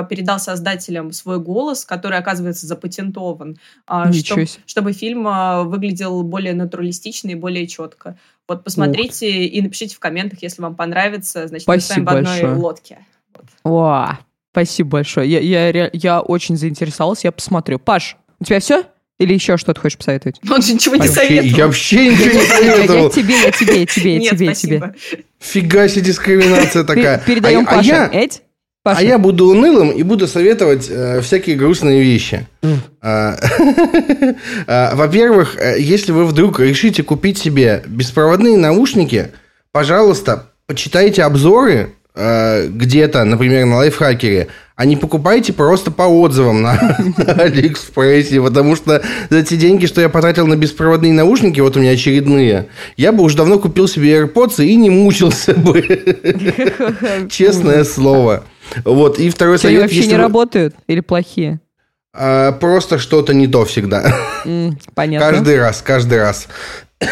передал создателям свой голос, который, оказывается, запатентован, э, чтоб, чтобы фильм э, выглядел более натуралистично и более четко. Вот посмотрите Ух. и напишите в комментах, если вам понравится. Значит, Спасибо мы с вами в одной большое. лодке. Вот. О, спасибо большое. Я, я, я очень заинтересовалась, я посмотрю. Паш, у тебя все? Или еще что-то хочешь посоветовать? Он же ничего не советовал. Я вообще ничего не советовал. Я тебе, я тебе, я тебе, я тебе, тебе. Фига себе дискриминация такая. Передаем а, Паше. А я, Паша. А я буду унылым и буду советовать э, всякие грустные вещи. А, а, во-первых, э, если вы вдруг решите купить себе беспроводные наушники, пожалуйста, почитайте обзоры э, где-то, например, на лайфхакере, а не покупайте просто по отзывам на, Алиэкспрессе, потому что за те деньги, что я потратил на беспроводные наушники, вот у меня очередные, я бы уже давно купил себе AirPods и не мучился бы. Честное слово. Вот, и второй совет... Они вообще не работают или плохие? А, просто что-то не то всегда. понятно. Каждый раз, каждый раз.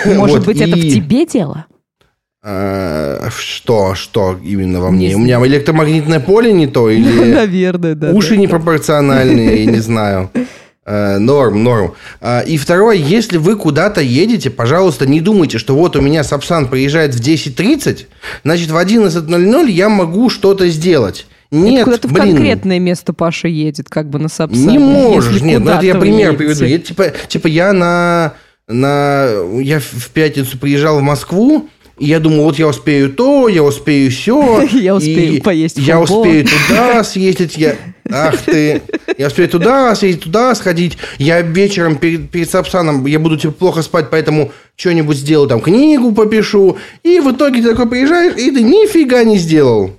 Может быть, это в тебе дело? А, что, что именно во мне? У меня электромагнитное поле не то или Наверное, да. Уши непропорциональные, я не знаю. Э, норм, норм. А, и второе, если вы куда-то едете, пожалуйста, не думайте, что вот у меня Сапсан приезжает в 10.30, значит, в 11.00 я могу что-то сделать. Нет, это куда-то блин. в конкретное место Паша едет, как бы на Сапсане. Не можешь, нет, ну это я пример едете. приведу. Я, типа, типа я на, на... Я в пятницу приезжал в Москву, и я думаю, вот я успею то, я успею все. Я успею поесть Я успею туда съездить. Я... Ах ты. Я успею туда съездить, туда сходить. Я вечером перед, перед Сапсаном, я буду типа плохо спать, поэтому что-нибудь сделаю, там книгу попишу. И в итоге ты такой приезжаешь, и ты нифига не сделал.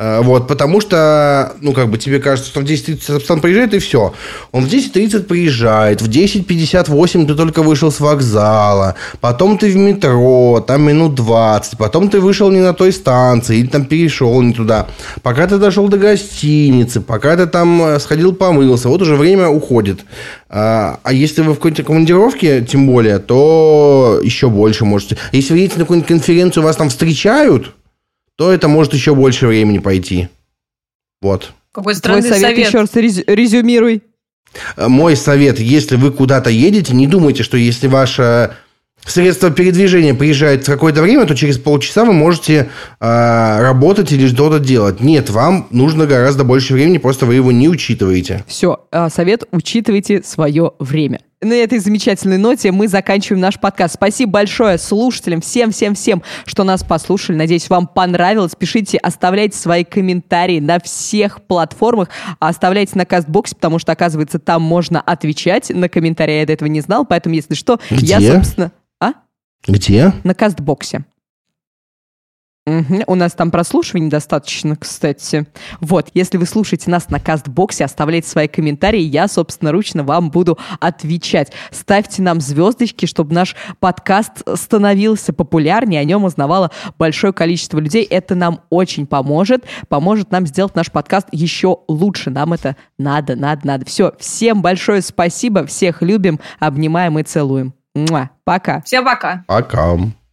Э, вот, потому что, ну, как бы тебе кажется, что в 10.30 Сапсан приезжает, и все. Он в 10.30 приезжает, в 10.58 ты только вышел с вокзала, потом ты в метро, там минут 20, потом ты вышел не на той станции, или там перешел не туда, пока ты дошел до гостиницы, пока ты там э, сходил помылся, вот уже время уходит. А, а если вы в какой-то командировке, тем более, то еще больше можете. Если вы едете на какую-нибудь конференцию, вас там встречают, то это может еще больше времени пойти. Вот. Какой странный Твой совет, совет. еще раз резюмируй. Э, мой совет, если вы куда-то едете, не думайте, что если ваше средство передвижения приезжает в какое-то время, то через полчаса вы можете э, работать или что-то делать. Нет, вам нужно гораздо больше времени, просто вы его не учитываете. Все, э, совет, учитывайте свое время. На этой замечательной ноте мы заканчиваем наш подкаст. Спасибо большое слушателям, всем-всем-всем, что нас послушали. Надеюсь, вам понравилось. Пишите, оставляйте свои комментарии на всех платформах. Оставляйте на Кастбоксе, потому что, оказывается, там можно отвечать на комментарии. Я до этого не знал, поэтому, если что, Где? я, собственно... А? Где? На Кастбоксе. Угу. У нас там прослушиваний достаточно, кстати. Вот, если вы слушаете нас на кастбоксе, оставляйте свои комментарии, я, собственно, ручно вам буду отвечать. Ставьте нам звездочки, чтобы наш подкаст становился популярнее, о нем узнавало большое количество людей. Это нам очень поможет, поможет нам сделать наш подкаст еще лучше. Нам это надо, надо, надо. Все, всем большое спасибо, всех любим, обнимаем и целуем. Муа. Пока. Всем пока. Пока.